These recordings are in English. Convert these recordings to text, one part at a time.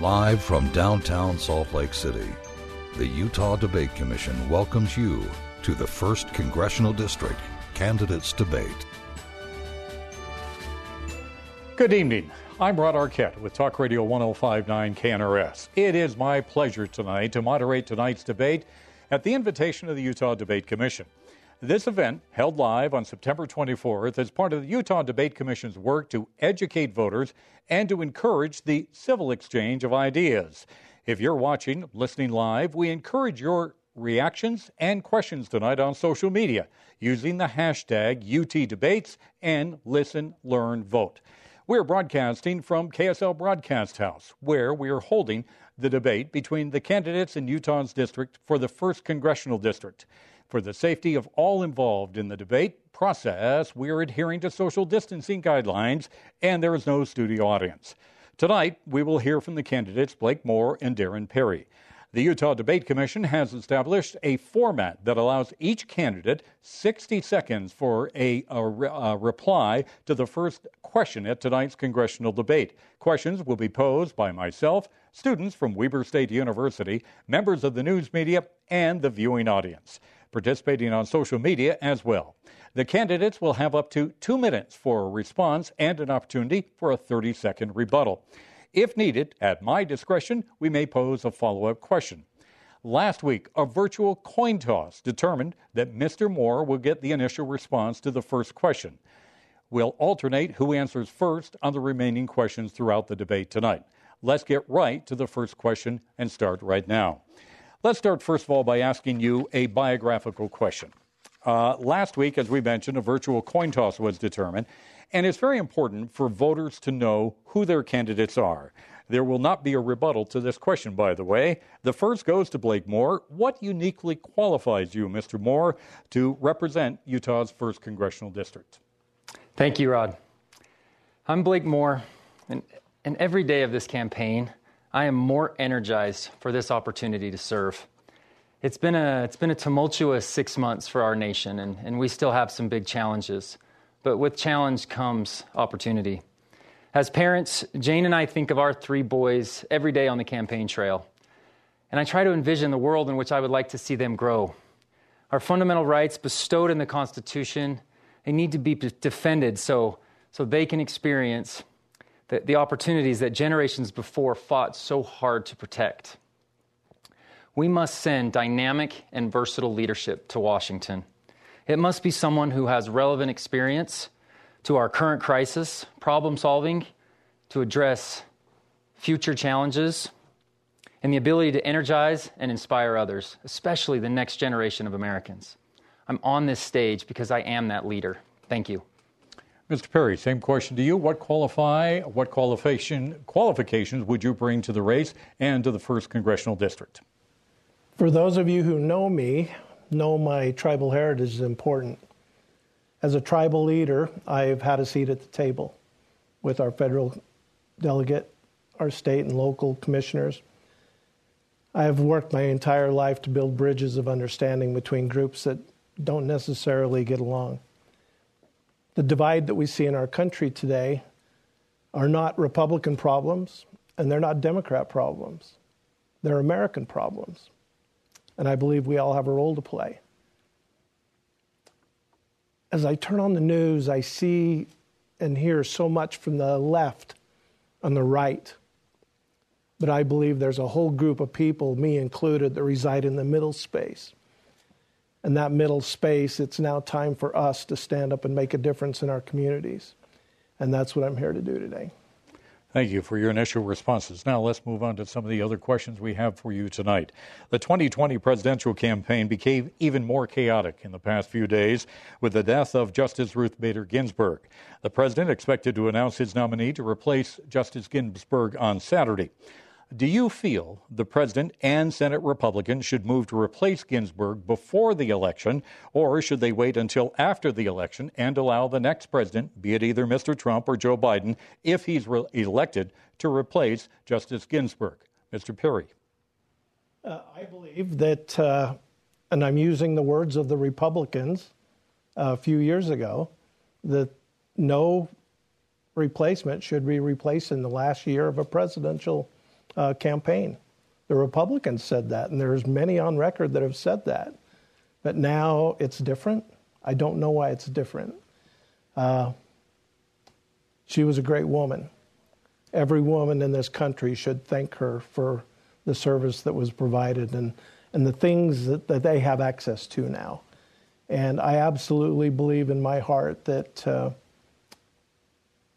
Live from downtown Salt Lake City, the Utah Debate Commission welcomes you to the 1st Congressional District Candidates Debate. Good evening. I'm Rod Arquette with Talk Radio 1059 KNRS. It is my pleasure tonight to moderate tonight's debate at the invitation of the Utah Debate Commission. This event, held live on September 24th, is part of the Utah Debate Commission's work to educate voters and to encourage the civil exchange of ideas. If you're watching, listening live, we encourage your reactions and questions tonight on social media using the hashtag UTDebates and Listen, Learn, Vote. We're broadcasting from KSL Broadcast House, where we are holding the debate between the candidates in Utah's district for the 1st Congressional District. For the safety of all involved in the debate process, we are adhering to social distancing guidelines, and there is no studio audience. Tonight, we will hear from the candidates Blake Moore and Darren Parry. The Utah Debate Commission has established a format that allows each candidate 60 seconds for a, a, a, reply to the first question at tonight's congressional debate. Questions will be posed by myself, students from Weber State University, members of the news media, and the viewing audience participating on social media as well. The candidates will have up to two minutes for a response and an opportunity for a 30 second rebuttal. If needed, at my discretion, we may pose a follow up question. Last week, a virtual coin toss determined that Mr. Moore will get the initial response to the first question. We'll alternate who answers first on the remaining questions throughout the debate tonight. Let's get right to the first question and start right now. Let's start, first of all, by asking you a biographical question. Uh, last week, as we mentioned, a virtual coin toss was determined, and it's very important for voters to know who their candidates are. There will not be a rebuttal to this question, by the way. The first goes to Blake Moore. What uniquely qualifies you, Mr. Moore, to represent Utah's 1st Congressional District? Thank you, Rod. I'm Blake Moore, and, and every day of this campaign, I am more energized for this opportunity to serve. It's been a, it's been a tumultuous six months for our nation, and, and we still have some big challenges. But with challenge comes opportunity. As parents, Jane and I think of our three boys every day on the campaign trail. And I try to envision the world in which I would like to see them grow. Our fundamental rights bestowed in the Constitution, they need to be defended so, so they can experience the, the opportunities that generations before fought so hard to protect. We must send dynamic and versatile leadership to Washington. It must be someone who has relevant experience to our current crisis, problem solving, to address future challenges, and the ability to energize and inspire others, especially the next generation of Americans. I'm on this stage because I am that leader. Thank you. Mr. Parry, same question to you. What qualify, what qualification, qualifications would you bring to the race and to the first congressional district? For those of you who know me, know my tribal heritage is important. As a tribal leader, I've had a seat at the table with our federal delegate, our state and local commissioners. I have worked my entire life to build bridges of understanding between groups that don't necessarily get along. The divide that we see in our country today are not Republican problems and they're not Democrat problems. They're American problems. And I believe we all have a role to play. As I turn on the news, I see and hear so much from the left and the right. But I believe there's a whole group of people, me included, that reside in the middle space. And that middle space, it's now time for us to stand up and make a difference in our communities. And that's what I'm here to do today. Thank you for your initial responses. Now let's move on to some of the other questions we have for you tonight. The 2020 presidential campaign became even more chaotic in the past few days with the death of Justice Ruth Bader Ginsburg. The president expected to announce his nominee to replace Justice Ginsburg on Saturday. Do you feel the president and Senate Republicans should move to replace Ginsburg before the election, or should they wait until after the election and allow the next president, be it either Mr. Trump or Joe Biden, if he's re- elected, to replace Justice Ginsburg? Mr. Parry. Uh, I believe that, uh, and I'm using the words of the Republicans a few years ago, that no replacement should be replaced in the last year of a presidential uh, campaign. The Republicans said that, and there's many on record that have said that. But now it's different. I don't know why it's different. Uh, she was a great woman. Every woman in this country should thank her for the service that was provided and, and the things that, that they have access to now. And I absolutely believe in my heart that uh,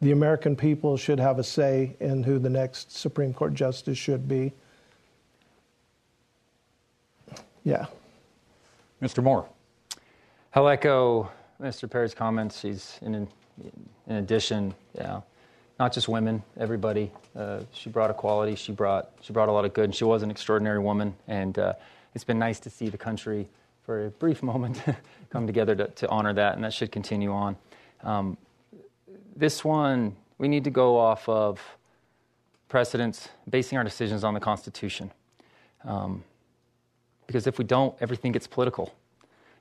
the American people should have a say in who the next Supreme Court justice should be. Yeah. Mr. Moore. I'll echo Mr. Parry's comments. She's in, in addition, yeah, not just women, everybody. Uh, she brought equality. She brought she brought a lot of good. And she was an extraordinary woman, and uh, it's been nice to see the country for a brief moment come together to, to honor that, and that should continue on. Um, this one, we need to go off of precedents, basing our decisions on the Constitution. Um, because if we don't, everything gets political.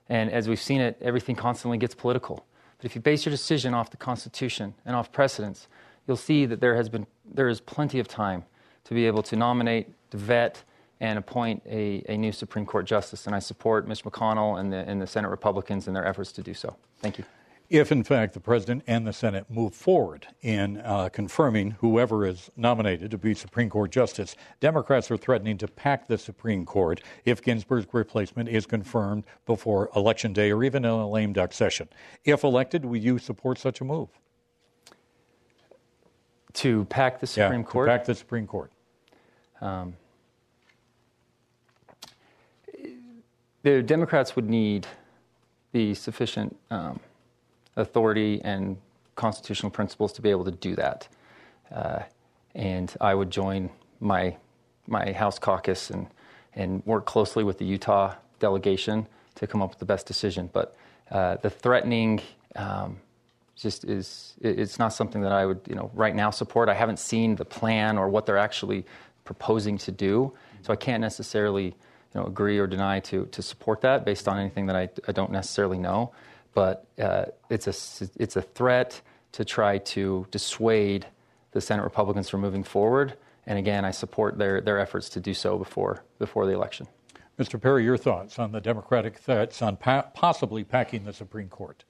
And as we've seen it, everything constantly gets political. But if you base your decision off the Constitution and off precedents, you'll see that there has been there is plenty of time to be able to nominate, to vet, and appoint a, a new Supreme Court justice. And I support Mitch McConnell and the, and the Senate Republicans in their efforts to do so. Thank you if, in fact, the President and the Senate move forward in uh, confirming whoever is nominated to be Supreme Court Justice, Democrats are threatening to pack the Supreme Court if Ginsburg's replacement is confirmed before Election Day or even in a lame duck session. If elected, will you support such a move? To pack the Supreme yeah, Court? To pack the Supreme Court. Um, the Democrats would need the sufficient. Um, authority and constitutional principles to be able to do that. Uh, and I would join my my House caucus and and work closely with the Utah delegation to come up with the best decision. But uh, the threatening um, just is it's not something that I would you know right now support. I haven't seen the plan or what they're actually proposing to do, so I can't necessarily you know agree or deny to to support that based on anything that I, I don't necessarily know but uh, it's a it's a threat to try to dissuade the Senate Republicans from moving forward. And again, I support their their efforts to do so before before the election. Mr. Parry, your thoughts on the Democratic threats on pa- possibly packing the Supreme Court?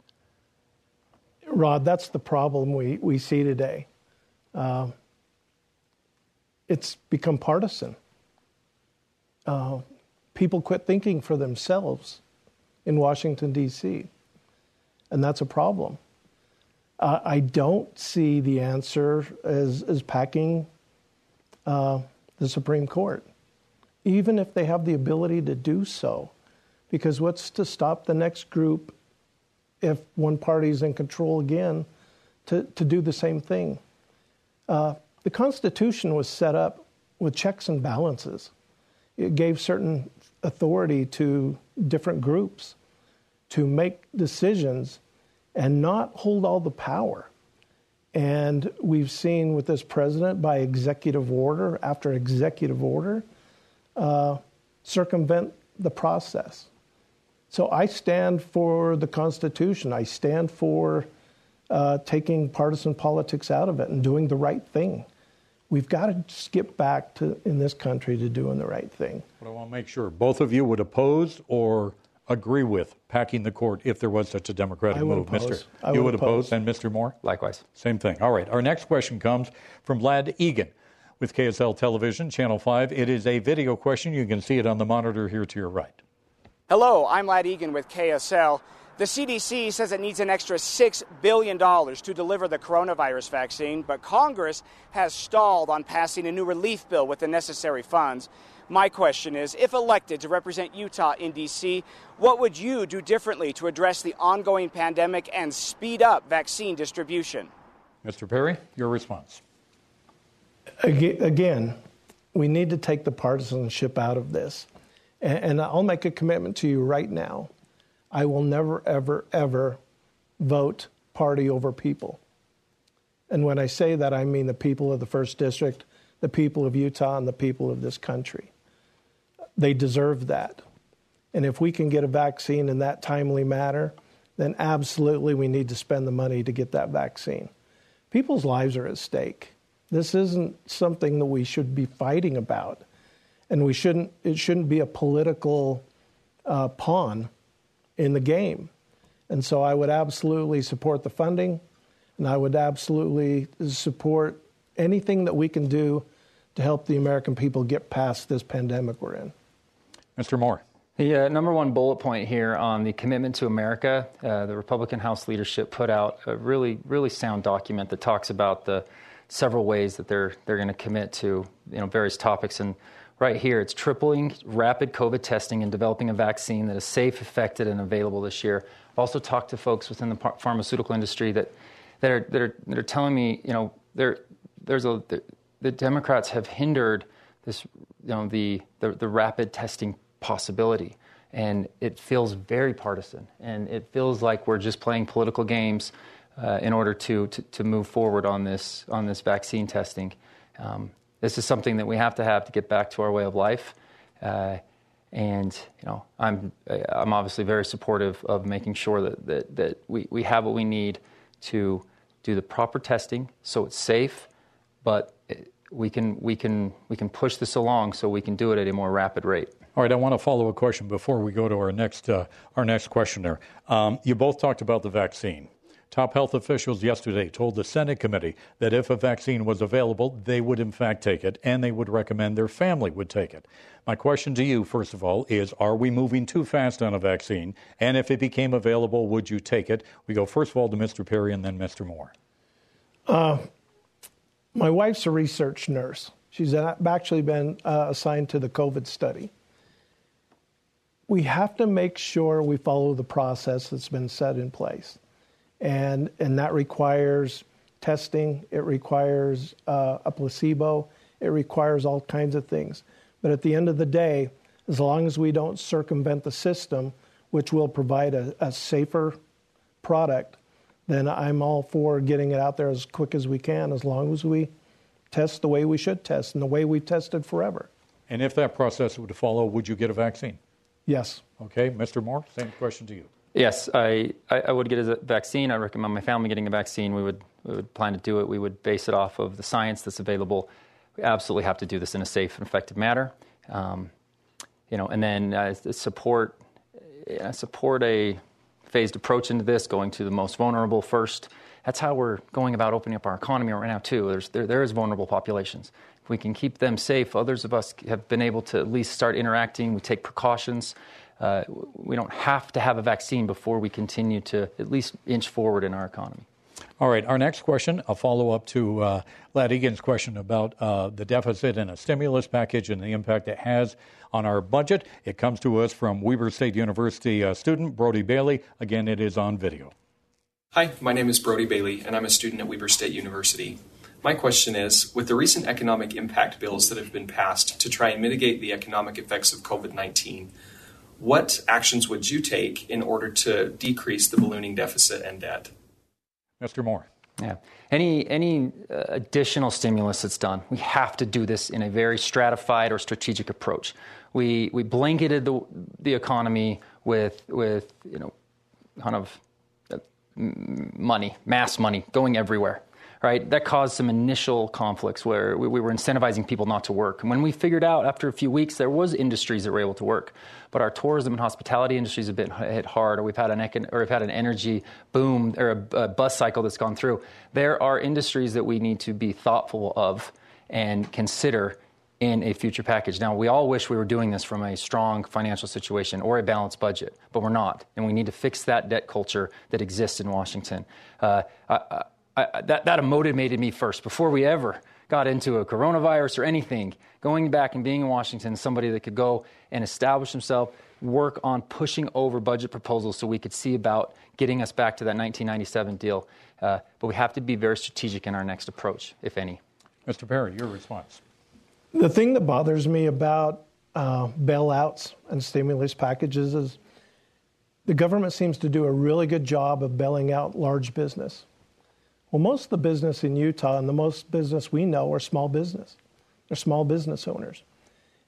Rod, that's the problem we, we see today. Uh, it's become partisan. Uh, people quit thinking for themselves in Washington, D.C and that's a problem. Uh, I don't see the answer as, as packing uh, the Supreme Court, even if they have the ability to do so. Because what's to stop the next group, if one party is in control again, to, to do the same thing? Uh, the Constitution was set up with checks and balances. It gave certain authority to different groups to make decisions and not hold all the power. And we've seen with this president, by executive order after executive order, uh, circumvent the process. So I stand for the Constitution. I stand for uh, taking partisan politics out of it and doing the right thing. We've got to skip back to in this country to doing the right thing. But I want to make sure both of you would oppose or agree with packing the court if there was such a Democratic move, oppose. Mr. I you would would oppose. and Mr. Moore? Likewise. Same thing. All right. Our next question comes from Ladd Egan. with KSL Television, Channel 5. It is a video question. You can see it on the monitor here to your right. Hello, I'm Ladd Egan with KSL. The CDC says it needs an extra $6 billion to deliver the coronavirus vaccine, but Congress has stalled on passing a new relief bill with the necessary funds. My question is if elected to represent Utah in D.C., what would you do differently to address the ongoing pandemic and speed up vaccine distribution? Mr. Parry, your response. Again, we need to take the partisanship out of this. And I'll make a commitment to you right now I will never, ever, ever vote party over people. And when I say that, I mean the people of the first district, the people of Utah, and the people of this country. They deserve that. And if we can get a vaccine in that timely manner, then absolutely we need to spend the money to get that vaccine. People's lives are at stake. This isn't something that we should be fighting about. And we shouldn't, it shouldn't be a political uh, pawn in the game. And so I would absolutely support the funding, and I would absolutely support anything that we can do to help the American people get past this pandemic we're in. Mr. Moore. The uh, number one bullet point here on the commitment to America, uh, the Republican House leadership put out a really, really sound document that talks about the several ways that they're they're going to commit to you know various topics and right here. It's tripling rapid COVID testing and developing a vaccine that is safe, effective, and available this year. I've also talked to folks within the pharmaceutical industry that, that, are, that, are, that are telling me, you know, there, there's a, the, the Democrats have hindered this, you know, the, the, the rapid testing possibility. And it feels very partisan. And it feels like we're just playing political games uh, in order to, to, to, move forward on this, on this vaccine testing. Um, this is something that we have to have to get back to our way of life. Uh, and you know, I'm I'm obviously very supportive of making sure that, that, that we, we have what we need to do the proper testing so it's safe, but we can we can we can push this along so we can do it at a more rapid rate. All right, I want to follow a question before we go to our next uh, our next questioner. Um, you both talked about the vaccine. Top health officials yesterday told the Senate committee that if a vaccine was available, they would in fact take it and they would recommend their family would take it. My question to you, first of all, is are we moving too fast on a vaccine? And if it became available, would you take it? We go first of all to Mr. Parry and then Mr. Moore. Uh, my wife's a research nurse. She's actually been uh, assigned to the COVID study. We have to make sure we follow the process that's been set in place and and that requires testing. It requires uh, a placebo. It requires all kinds of things. But at the end of the day, as long as we don't circumvent the system, which will provide a, a safer product, then I'm all for getting it out there as quick as we can, as long as we test the way we should test and the way we've tested forever. And if that process were to follow, would you get a vaccine? Yes. Okay, Mr. Moore, same question to you. Yes, I, I, would get a vaccine. I recommend my family getting a vaccine. We would, we would plan to do it. We would base it off of the science that's available. We absolutely have to do this in a safe and effective manner. Um, you know, and then uh, support uh, support a phased approach into this, going to the most vulnerable first. That's how we're going about opening up our economy right now too. There's, there, there is vulnerable populations. If we can keep them safe, others of us have been able to at least start interacting. We take precautions uh, we don't have to have a vaccine before we continue to at least inch forward in our economy. All right, our next question, a follow up to uh, Ladd Egan's question about uh, the deficit and a stimulus package and the impact it has on our budget. It comes to us from Weber State University uh, student Brody Bailey. Again, it is on video. Hi, my name is Brody Bailey, and I'm a student at Weber State University. My question is With the recent economic impact bills that have been passed to try and mitigate the economic effects of COVID 19, what actions would you take in order to decrease the ballooning deficit and debt? Mr. Moore. Yeah. Any any uh, additional stimulus that's done, we have to do this in a very stratified or strategic approach. We we blanketed the the economy with with you know kind of uh, money, mass money going everywhere right? That caused some initial conflicts where we, we, were incentivizing people not to work. And when we figured out after a few weeks there was industries that were able to work, but our tourism and hospitality industries have been hit hard, or we've had an econ- or we've had an energy boom or a, a bus cycle that's gone through. There are industries that we need to be thoughtful of and consider in a future package. Now, we all wish we were doing this from a strong financial situation or a balanced budget, but we're not. And we need to fix that debt culture that exists in Washington. Uh, I, I, that, that motivated me first. Before we ever got into a coronavirus or anything, going back and being in Washington, somebody that could go and establish himself, work on pushing over budget proposals so we could see about getting us back to that 1997 deal. Uh, but we have to be very strategic in our next approach, if any. Mr. Parry, your response. The thing that bothers me about uh, bailouts and stimulus packages is the government seems to do a really good job of bailing out large business. Well, most of the business in Utah and the most business we know are small business. They're small business owners.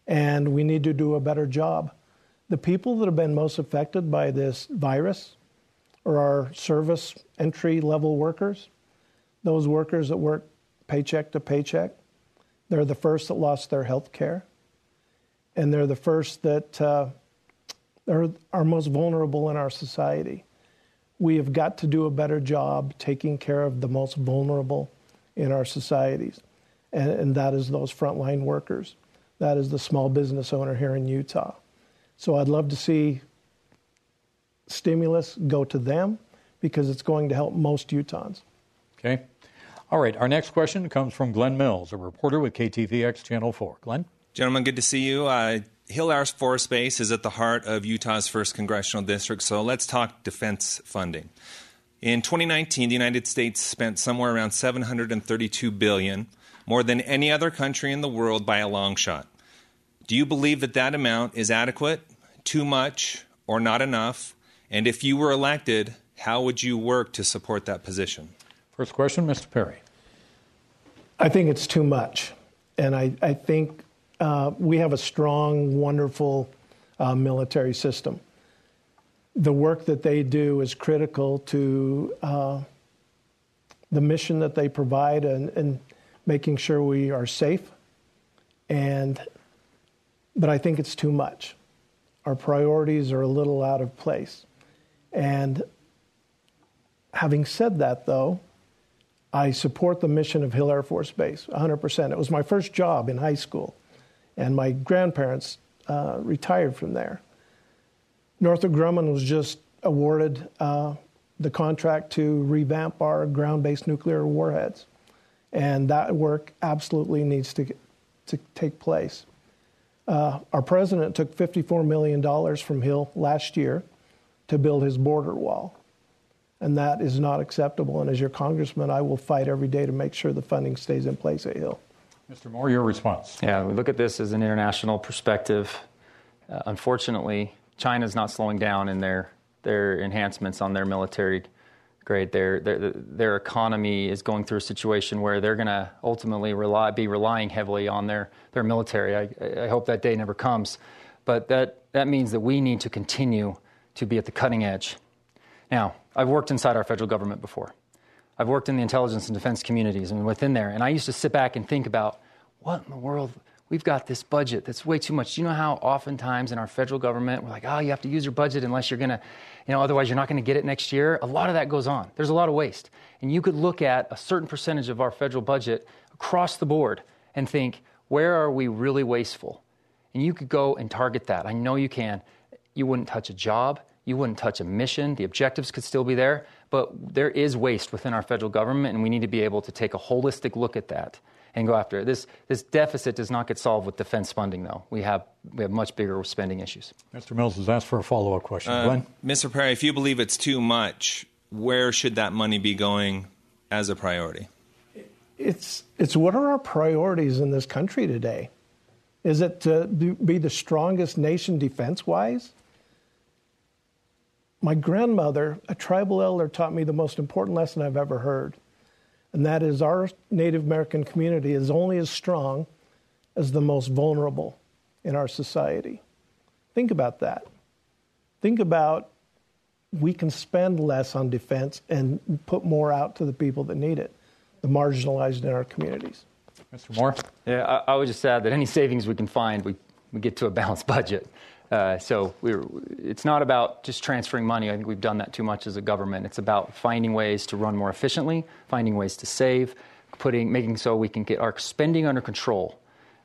And we need to do a better job. The people that have been most affected by this virus are our service entry level workers, those workers that work paycheck to paycheck. They're the first that lost their health care. And they're the first that uh, are, are most vulnerable in our society. We have got to do a better job taking care of the most vulnerable in our societies. And, and that is those frontline workers. That is the small business owner here in Utah. So I'd love to see stimulus go to them because it's going to help most Utahns. Okay. All right. Our next question comes from Glenn Mills, a reporter with KTVX Channel 4. Glenn? Gentlemen, good to see you. Uh, Hill Air Force Base is at the heart of Utah's first congressional district, so let's talk defense funding. In 2019, the United States spent somewhere around 732 billion, more than any other country in the world by a long shot. Do you believe that that amount is adequate, too much, or not enough? And if you were elected, how would you work to support that position? First question, Mr. Parry. I think it's too much. And I, I think uh, we have a strong, wonderful uh, military system. The work that they do is critical to uh, the mission that they provide and, and, making sure we are safe. And, but I think it's too much. Our priorities are a little out of place. And having said that, though, I support the mission of Hill Air Force Base 100%. It was my first job in high school and my grandparents uh, retired from there. Northrop Grumman was just awarded uh, the contract to revamp our ground based nuclear warheads. And that work absolutely needs to, to take place. Uh, our president took $54 million from Hill last year to build his border wall. And that is not acceptable. And as your congressman, I will fight every day to make sure the funding stays in place at Hill. Mr. Moore, your response. Yeah, we look at this as an international perspective. Uh, unfortunately, China is not slowing down in their, their enhancements on their military grade. Their, their, their economy is going through a situation where they're going to ultimately rely, be relying heavily on their, their military. I, I hope that day never comes. But that, that means that we need to continue to be at the cutting edge. Now, I've worked inside our federal government before. I've worked in the intelligence and defense communities and within there, and I used to sit back and think about what in the world we've got this budget that's way too much. Do you know how oftentimes in our federal government we're like, oh, you have to use your budget unless you're going to, you know, otherwise you're not going to get it next year? A lot of that goes on. There's a lot of waste. And you could look at a certain percentage of our federal budget across the board and think, where are we really wasteful? And you could go and target that. I know you can. You wouldn't touch a job. You wouldn't touch a mission. The objectives could still be there. But there is waste within our federal government, and we need to be able to take a holistic look at that and go after it. This, this deficit does not get solved with defense funding, though. We have, we have much bigger spending issues. Mr. Mills has asked for a follow up question. Uh, Glenn? Mr. Parry, if you believe it's too much, where should that money be going as a priority? It's, it's what are our priorities in this country today? Is it to be the strongest nation defense wise? My grandmother, a tribal elder, taught me the most important lesson I've ever heard, and that is our Native American community is only as strong as the most vulnerable in our society. Think about that. Think about we can spend less on defense and put more out to the people that need it, the marginalized in our communities. Mr. Moore? Yeah, I, I would just add that any savings we can find, we, we get to a balanced budget. Uh, so it's not about just transferring money. I think we've done that too much as a government. It's about finding ways to run more efficiently, finding ways to save, putting, making so we can get our spending under control.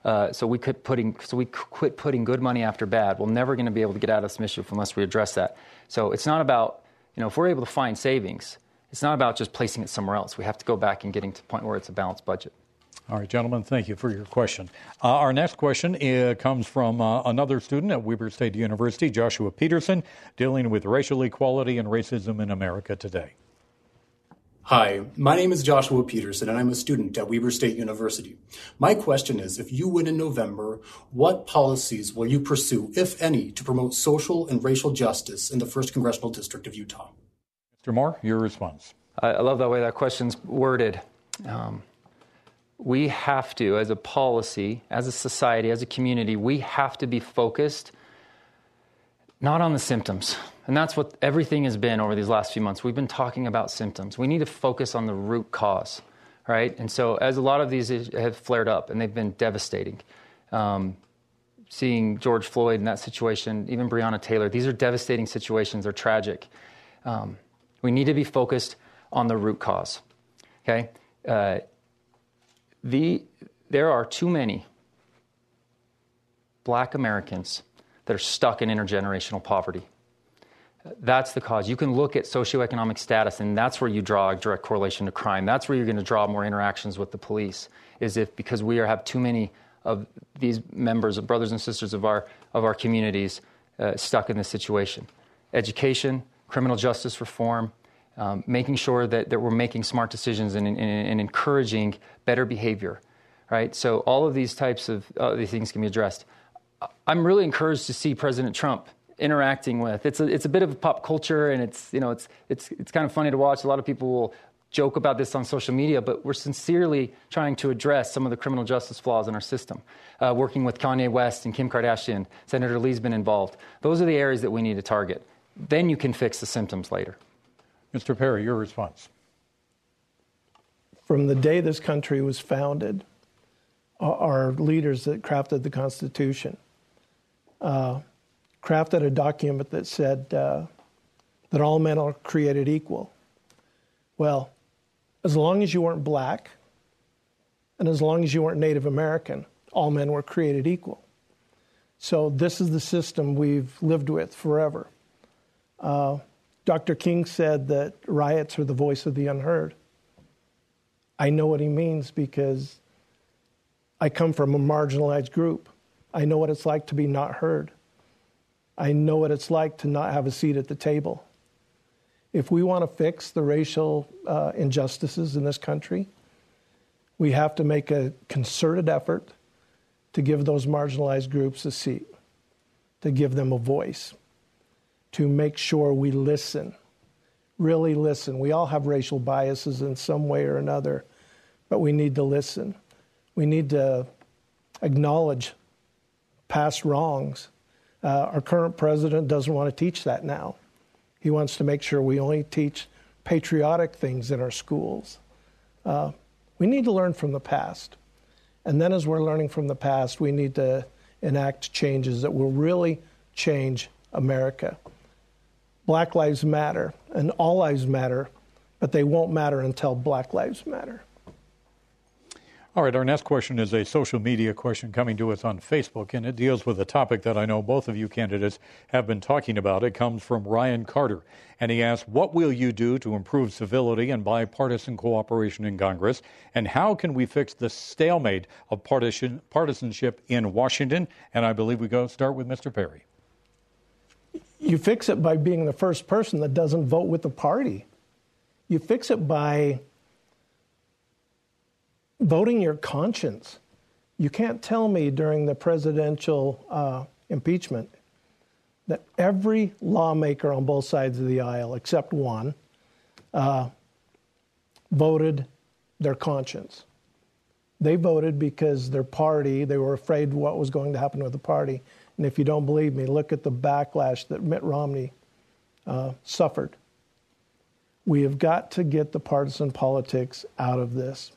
Uh, so we could putting, so we quit putting good money after bad. We're never going to be able to get out of this issue unless we address that. So it's not about, you know, if we're able to find savings, it's not about just placing it somewhere else. We have to go back and getting to the point where it's a balanced budget. All right, gentlemen, thank you for your question. Uh, our next question uh, comes from uh, another student at Weber State University, Joshua Peterson, dealing with racial equality and racism in America today. Hi, my name is Joshua Peterson, and I'm a student at Weber State University. My question is if you win in November, what policies will you pursue, if any, to promote social and racial justice in the 1st Congressional District of Utah? Mr. Moore, your response. I love the way that question's worded. Um, we have to, as a policy, as a society, as a community, we have to be focused not on the symptoms. And that's what everything has been over these last few months. We've been talking about symptoms. We need to focus on the root cause, right? And so, as a lot of these have flared up and they've been devastating, um, seeing George Floyd in that situation, even Breonna Taylor, these are devastating situations. They're tragic. Um, we need to be focused on the root cause, okay? Uh, the, there are too many black Americans that are stuck in intergenerational poverty. That's the cause. You can look at socioeconomic status, and that's where you draw a direct correlation to crime. That's where you're going to draw more interactions with the police. Is if because we are, have too many of these members, of brothers and sisters of our of our communities, uh, stuck in this situation. Education, criminal justice reform, um, making sure that, that we're making smart decisions and, and, and, encouraging better behavior, right? So all of these types of uh, these things can be addressed. I'm really encouraged to see President Trump interacting with. It's a, it's a bit of a pop culture, and it's you know it's it's it's kind of funny to watch. A lot of people will joke about this on social media, but we're sincerely trying to address some of the criminal justice flaws in our system. Uh, working with Kanye West and Kim Kardashian, Senator Lee's been involved. Those are the areas that we need to target. Then you can fix the symptoms later. Mr. Parry, your response. From the day this country was founded, our leaders that crafted the Constitution uh, crafted a document that said uh, that all men are created equal. Well, as long as you weren't black and as long as you weren't Native American, all men were created equal. So, this is the system we've lived with forever. Uh, Dr. King said that riots are the voice of the unheard. I know what he means because I come from a marginalized group. I know what it's like to be not heard. I know what it's like to not have a seat at the table. If we want to fix the racial uh, injustices in this country, we have to make a concerted effort to give those marginalized groups a seat, to give them a voice to make sure we listen, really listen. We all have racial biases in some way or another, but we need to listen. We need to acknowledge past wrongs. Uh, our current president doesn't want to teach that now. He wants to make sure we only teach patriotic things in our schools. Uh, we need to learn from the past. And then, as we're learning from the past, we need to enact changes that will really change America. Black Lives Matter and all lives matter, but they won't matter until Black Lives Matter. All right, our next question is a social media question coming to us on Facebook, and it deals with a topic that I know both of you candidates have been talking about. It comes from Ryan Carter, and he asks, What will you do to improve civility and bipartisan cooperation in Congress? And how can we fix the stalemate of partisan, partisanship in Washington? And I believe we go start with Mr. Parry. You fix it by being the first person that doesn't vote with the party. You fix it by voting your conscience. You can't tell me during the presidential uh, impeachment that every lawmaker on both sides of the aisle, except one, uh, voted their conscience. They voted because their party, they were afraid what was going to happen with the party, and if you don't believe me, look at the backlash that Mitt Romney uh, suffered. We have got to get the partisan politics out of this.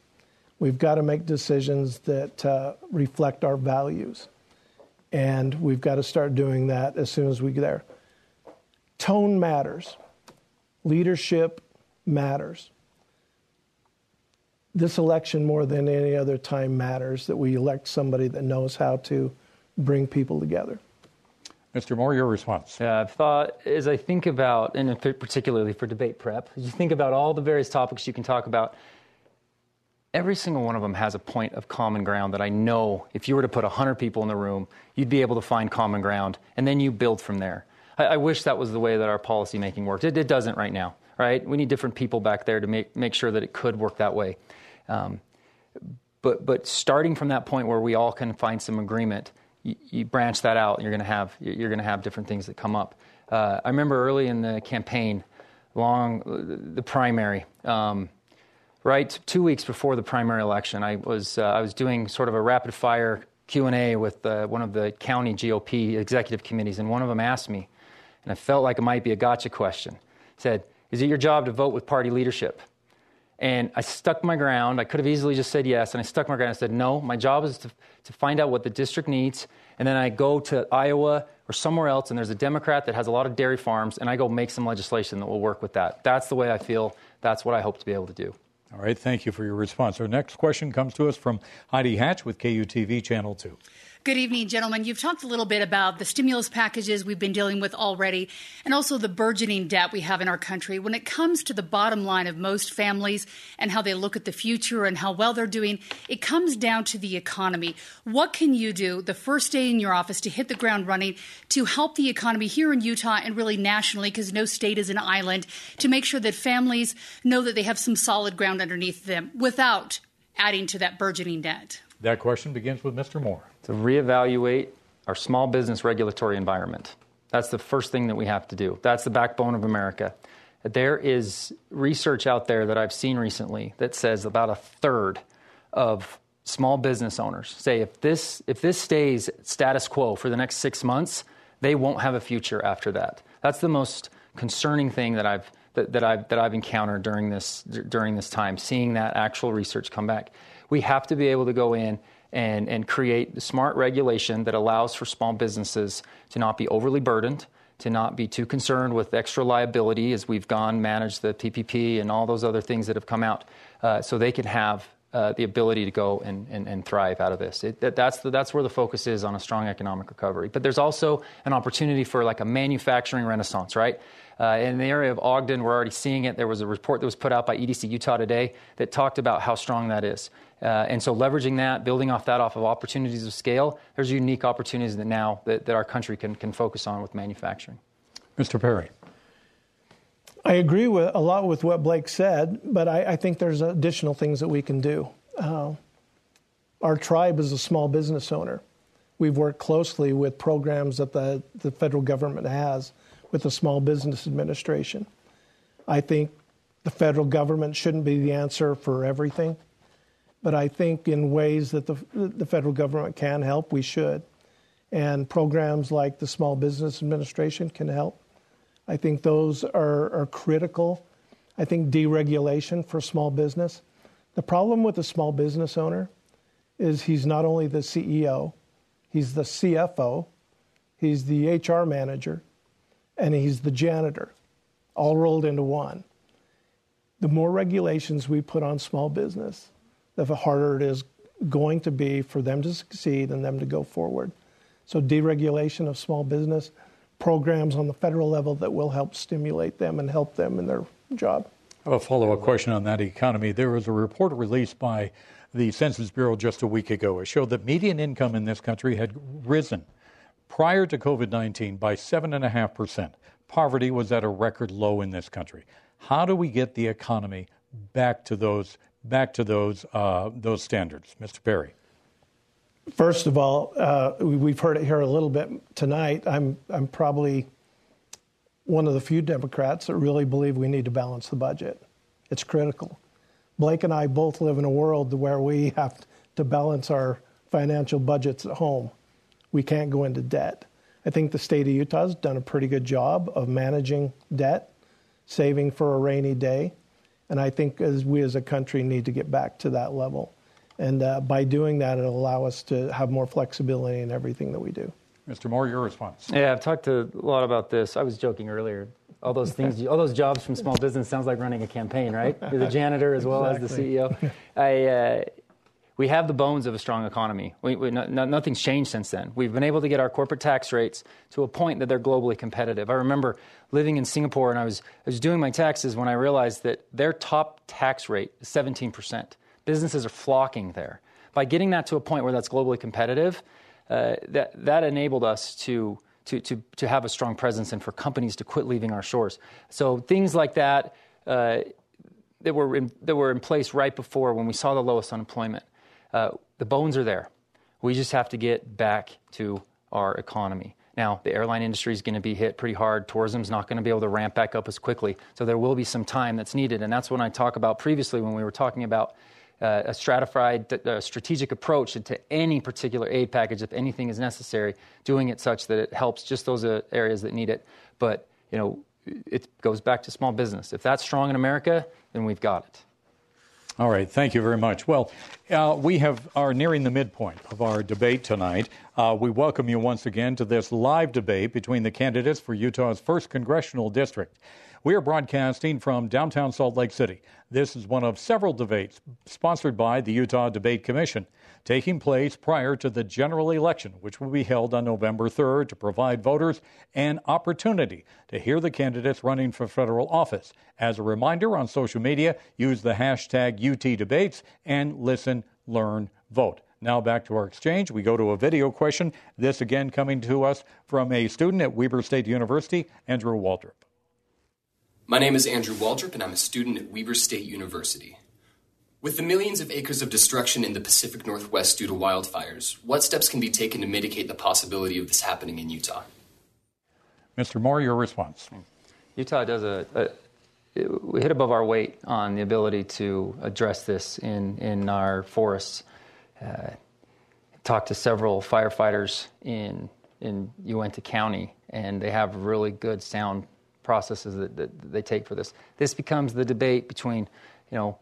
We've got to make decisions that uh, reflect our values. And we've got to start doing that as soon as we get there. Tone matters, leadership matters. this election, more than any other time, matters that we elect somebody that knows how to bring people together. Mr. Moore, your response. Yeah, I've thought as I think about, and particularly for debate prep, as you think about all the various topics you can talk about, every single one of them has a point of common ground that I know if you were to put 100 people in the room, you'd be able to find common ground, and then you build from there. I, I wish that was the way that our policy making worked. It, it, doesn't right now, right? We need different people back there to make, make sure that it could work that way. Um, but, but starting from that point where we all can find some agreement, you, you branch that out, you're going to have you're going to have different things that come up. Uh, I remember early in the campaign, long the primary. Um, right two weeks before the primary election, I was uh, I was doing sort of a rapid fire Q and A with uh, one of the county GOP executive committees, and one of them asked me, and I felt like it might be a gotcha question. Said, "Is it your job to vote with party leadership?" And I stuck my ground. I could have easily just said yes, and I stuck my ground. I said, no, my job is to, to find out what the district needs. And then I go to Iowa or somewhere else, and there's a Democrat that has a lot of dairy farms, and I go make some legislation that will work with that. That's the way I feel. That's what I hope to be able to do. All right, thank you for your response. Our next question comes to us from Heidi Hatch with KUTV Channel 2. Good evening, gentlemen. You've talked a little bit about the stimulus packages we've been dealing with already and also the burgeoning debt we have in our country. When it comes to the bottom line of most families and how they look at the future and how well they're doing, it comes down to the economy. What can you do the first day in your office to hit the ground running to help the economy here in Utah and really nationally, because no state is an island, to make sure that families know that they have some solid ground underneath them without adding to that burgeoning debt? That question begins with Mr. Moore. To reevaluate our small business regulatory environment. That's the first thing that we have to do. That's the backbone of America. There is research out there that I've seen recently that says about a third of small business owners say if this if this stays status quo for the next 6 months, they won't have a future after that. That's the most concerning thing that I've that, that I've that I've encountered during this during this time, seeing that actual research come back we have to be able to go in and, and create smart regulation that allows for small businesses to not be overly burdened, to not be too concerned with extra liability as we've gone manage the PPP and all those other things that have come out, uh, so they can have uh, the ability to go and, and, and thrive out of this. It, that, that's, the, that's where the focus is on a strong economic recovery. But there's also an opportunity for like a manufacturing renaissance, right? Uh, in the area of Ogden, we're already seeing it. There was a report that was put out by EDC Utah today that talked about how strong that is. Uh, and so leveraging that, building off that, off of opportunities of scale, there's unique opportunities that now that, that our country can, can focus on with manufacturing. Mr. Parry. I agree with a lot with what Blake said, but I, I think there's additional things that we can do. Uh, our tribe is a small business owner. We've worked closely with programs that the, the federal government has with the Small Business Administration. I think the federal government shouldn't be the answer for everything. But I think in ways that the, the federal government can help, we should. And programs like the Small Business Administration can help. I think those are, are critical. I think deregulation for small business. The problem with a small business owner is he's not only the CEO, he's the CFO, he's the HR manager, and he's the janitor, all rolled into one. The more regulations we put on small business, the harder it is going to be for them to succeed and them to go forward. So, deregulation of small business programs on the federal level that will help stimulate them and help them in their job. I have a follow up question on that economy. There was a report released by the Census Bureau just a week ago. It showed that median income in this country had risen prior to COVID 19 by 7.5%. Poverty was at a record low in this country. How do we get the economy back to those back to those uh, those standards, Mr. Parry? First of all, uh, we've heard it here a little bit tonight. I'm I'm probably one of the few Democrats that really believe we need to balance the budget. It's critical. Blake and I both live in a world where we have to balance our financial budgets at home. We can't go into debt. I think the state of Utah has done a pretty good job of managing debt, saving for a rainy day. And I think as we as a country need to get back to that level. And uh, by doing that, it'll allow us to have more flexibility in everything that we do. Mr. Moore, your response. Yeah, I've talked a lot about this. I was joking earlier. all those things, all those jobs from small business sounds like running a campaign, right? You're the janitor as well exactly. as the CEO. I, uh, we have the bones of a strong economy. We, we, no, nothing's changed since then. We've been able to get our corporate tax rates to a point that they're globally competitive. I remember living in Singapore and I was, I was doing my taxes when I realized that their top tax rate is 17%. Businesses are flocking there. By getting that to a point where that's globally competitive, uh, that, that enabled us to, to, to, to have a strong presence and for companies to quit leaving our shores. So things like that uh, that, were in, that were in place right before when we saw the lowest unemployment uh, the bones are there. We just have to get back to our economy. Now, the airline industry is going to be hit pretty hard. Tourism's not going to be able to ramp back up as quickly. So there will be some time that's needed. And that's what I talk about previously when we were talking about uh, a stratified uh, strategic approach to any particular aid package if anything is necessary, doing it such that it helps just those uh, areas that need it. But, you know, it goes back to small business. If that's strong in America, then we've got it. All right, thank you very much. Well, uh, we have are nearing the midpoint of our debate tonight. Uh, we welcome you once again to this live debate between the candidates for Utah's first congressional district. We are broadcasting from downtown Salt Lake City. This is one of several debates sponsored by the Utah Debate Commission taking place prior to the general election, which will be held on November 3rd to provide voters an opportunity to hear the candidates running for federal office. As a reminder, on social media, use the hashtag UTDebates and listen, learn, vote. Now back to our exchange. We go to a video question. This again coming to us from a student at Weber State University, Andrew Waldrop. My name is Andrew Waldrop, and I'm a student at Weber State University. With the millions of acres of destruction in the Pacific Northwest due to wildfires, what steps can be taken to mitigate the possibility of this happening in Utah? Mr. Moore, your response. Utah does a, a we hit above our weight on the ability to address this in, in our forests. Uh, talked to several firefighters in in Uintah County, and they have really good sound processes that, that they take for this. This becomes the debate between, you know,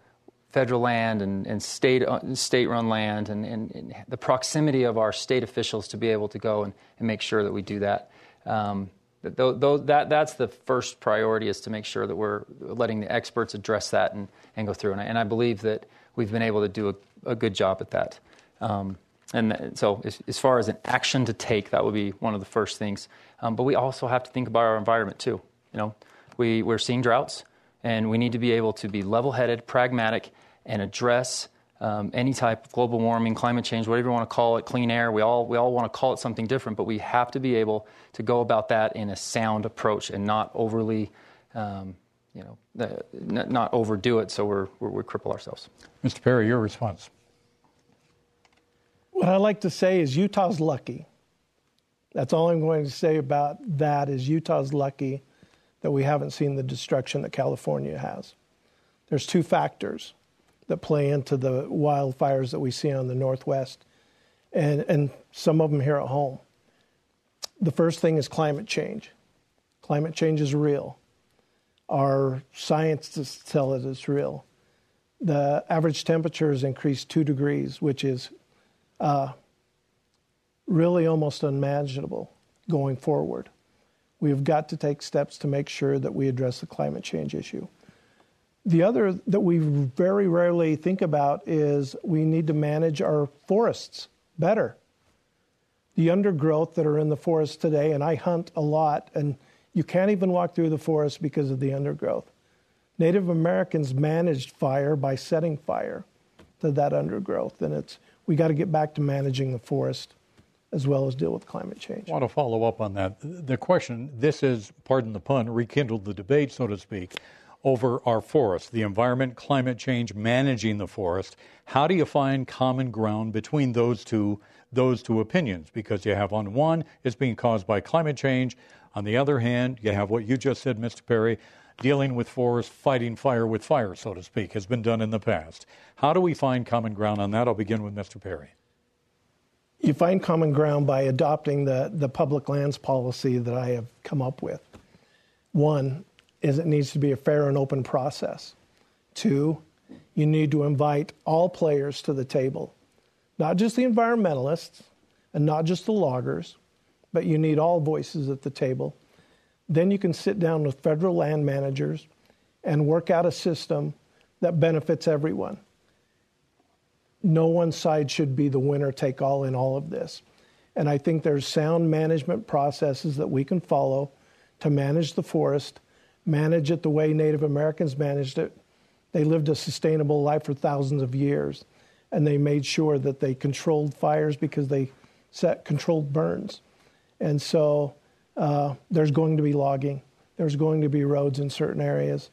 federal land and, and state, uh, state-run land and, and, and, the proximity of our state officials to be able to go and, and make sure that we do that. Um, that, that's the first priority is to make sure that we're letting the experts address that and, and go through. And I, and I believe that we've been able to do a, a good job at that. Um, and so, as, as, far as an action to take, that would be one of the first things. Um, but we also have to think about our environment too. You know, we, we're seeing droughts, and we need to be able to be level-headed, pragmatic, and address um, any type of global warming, climate change, whatever you want to call it, clean air. We all we all want to call it something different, but we have to be able to go about that in a sound approach and not overly, um, you know, uh, not overdo it so we're, we're, we cripple ourselves. Mr. Parry, your response. What I like to say is Utah's lucky. That's all I'm going to say about that. Is Utah's lucky that we haven't seen the destruction that California has. There's two factors that play into the wildfires that we see on the Northwest, and, and some of them here at home. The first thing is climate change. Climate change is real. Our scientists tell it is real. The average temperature has increased two degrees, which is uh, really almost unimaginable going forward. We have got to take steps to make sure that we address the climate change issue. The other that we very rarely think about is we need to manage our forests better. The undergrowth that are in the forest today, and I hunt a lot, and you can't even walk through the forest because of the undergrowth. Native Americans managed fire by setting fire to that undergrowth, and it's we got to get back to managing the forest as well as deal with climate change. I want to follow up on that. The question this is, pardon the pun, rekindled the debate, so to speak, over our forests, the environment, climate change, managing the forest. How do you find common ground between those two, those two opinions? Because you have on one, it's being caused by climate change. On the other hand, you have what you just said, Mr. Parry, dealing with forests, fighting fire with fire, so to speak, has been done in the past. How do we find common ground on that? I'll begin with Mr. Parry you find common ground by adopting the, the public lands policy that I have come up with. One is it needs to be a fair and open process. Two, you need to invite all players to the table, not just the environmentalists and not just the loggers, but you need all voices at the table. then you can sit down with federal land managers and work out a system that benefits everyone. No one side should be the winner take all in all of this. And I think there's sound management processes that we can follow to manage the forest, manage it the way Native Americans managed it. They lived a sustainable life for thousands of years, and they made sure that they controlled fires because they set controlled burns. And so uh, there's going to be logging, there's going to be roads in certain areas,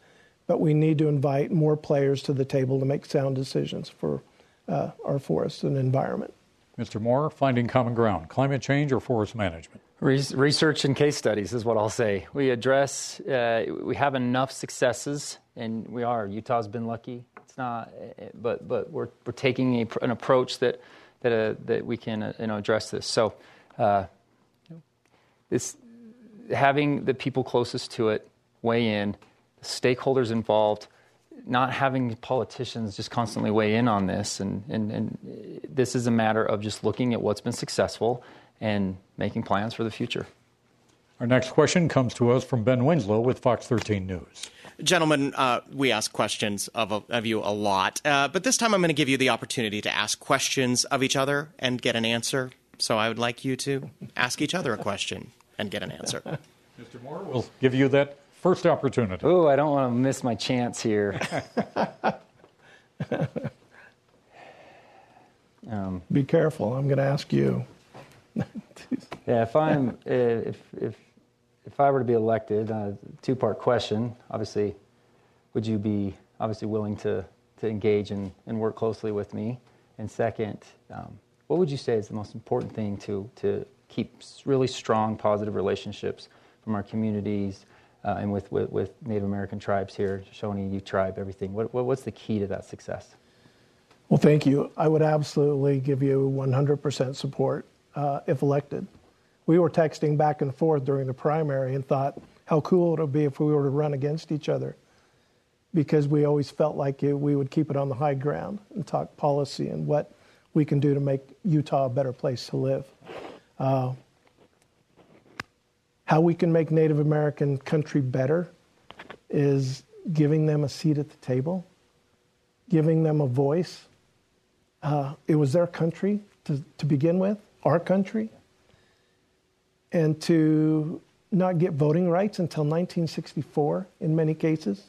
but we need to invite more players to the table to make sound decisions for uh, our forests and environment. Mr. Moore, finding common ground, climate change or forest management? Research and case studies is what I'll say. We address, uh, we have enough successes, and we are. Utah's been lucky. It's not, but but we're we're taking a, an approach that that uh, that we can uh, you know address this. So, uh, this having the people closest to it weigh in, stakeholders involved, not having politicians just constantly weigh in on this. And, and, and this is a matter of just looking at what's been successful and making plans for the future. Our next question comes to us from Ben Winslow with Fox 13 News. Gentlemen, uh, we ask questions of, of you a lot, uh, but this time I'm going to give you the opportunity to ask questions of each other and get an answer. So I would like you to ask each other a question and get an answer. Mr. Moore, we'll give you that First opportunity. Oh, I don't want to miss my chance here. um, Be careful. I'm going to ask you. Yeah, if I'm if if if I were to be elected, uh, two part question. Obviously, would you be obviously willing to to engage and, and work closely with me? And second, um, what would you say is the most important thing to to keep really strong, positive relationships from our communities? uh, and with, with, with, Native American tribes here, Shoshone, Ute tribe, everything. What, what, what's the key to that success? Well, thank you. I would absolutely give you 100% support uh, if elected. We were texting back and forth during the primary and thought how cool it would be if we were to run against each other because we always felt like it, we would keep it on the high ground and talk policy and what we can do to make Utah a better place to live. Uh, how we can make Native American country better is giving them a seat at the table, giving them a voice. Uh, it was their country to, to begin with, our country. And to not get voting rights until 1964 in many cases,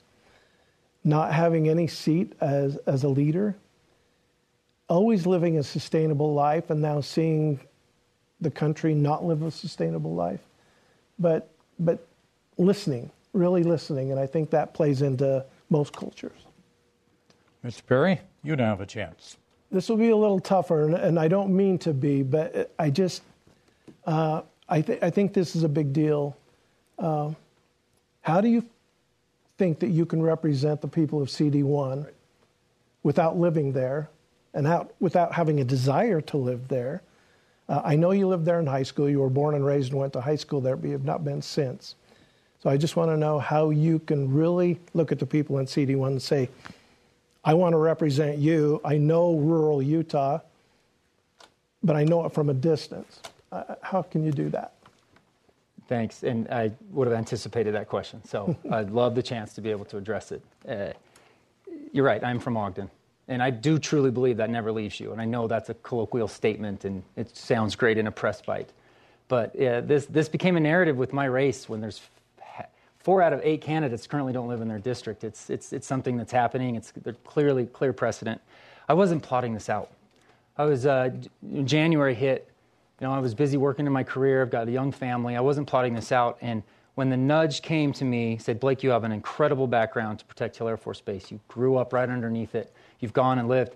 not having any seat as, as a leader, always living a sustainable life, and now seeing the country not live a sustainable life but but listening, really listening, and I think that plays into most cultures. Mr. Parry, you now have a chance. This will be a little tougher, and, and I don't mean to be, but I just uh, I, th- I think this is a big deal. Uh, how do you think that you can represent the people of CD1 without living there and out, without having a desire to live there? Uh, I know you lived there in high school. You were born and raised and went to high school there, but you have not been since. So I just want to know how you can really look at the people in CD1 and say, I want to represent you. I know rural Utah, but I know it from a distance. Uh, how can you do that? Thanks. And I would have anticipated that question. So I'd love the chance to be able to address it. Uh, you're right. I'm from Ogden. And I do truly believe that never leaves you. And I know that's a colloquial statement and it sounds great in a press bite. But uh, this, this became a narrative with my race when there's four out of eight candidates currently don't live in their district. It's, it's, it's something that's happening. It's clearly clear precedent. I wasn't plotting this out. I was, uh, January hit, you know, I was busy working in my career. I've got a young family. I wasn't plotting this out. And when the nudge came to me, said, Blake, you have an incredible background to protect Hill Air Force Base. You grew up right underneath it you've gone and lived.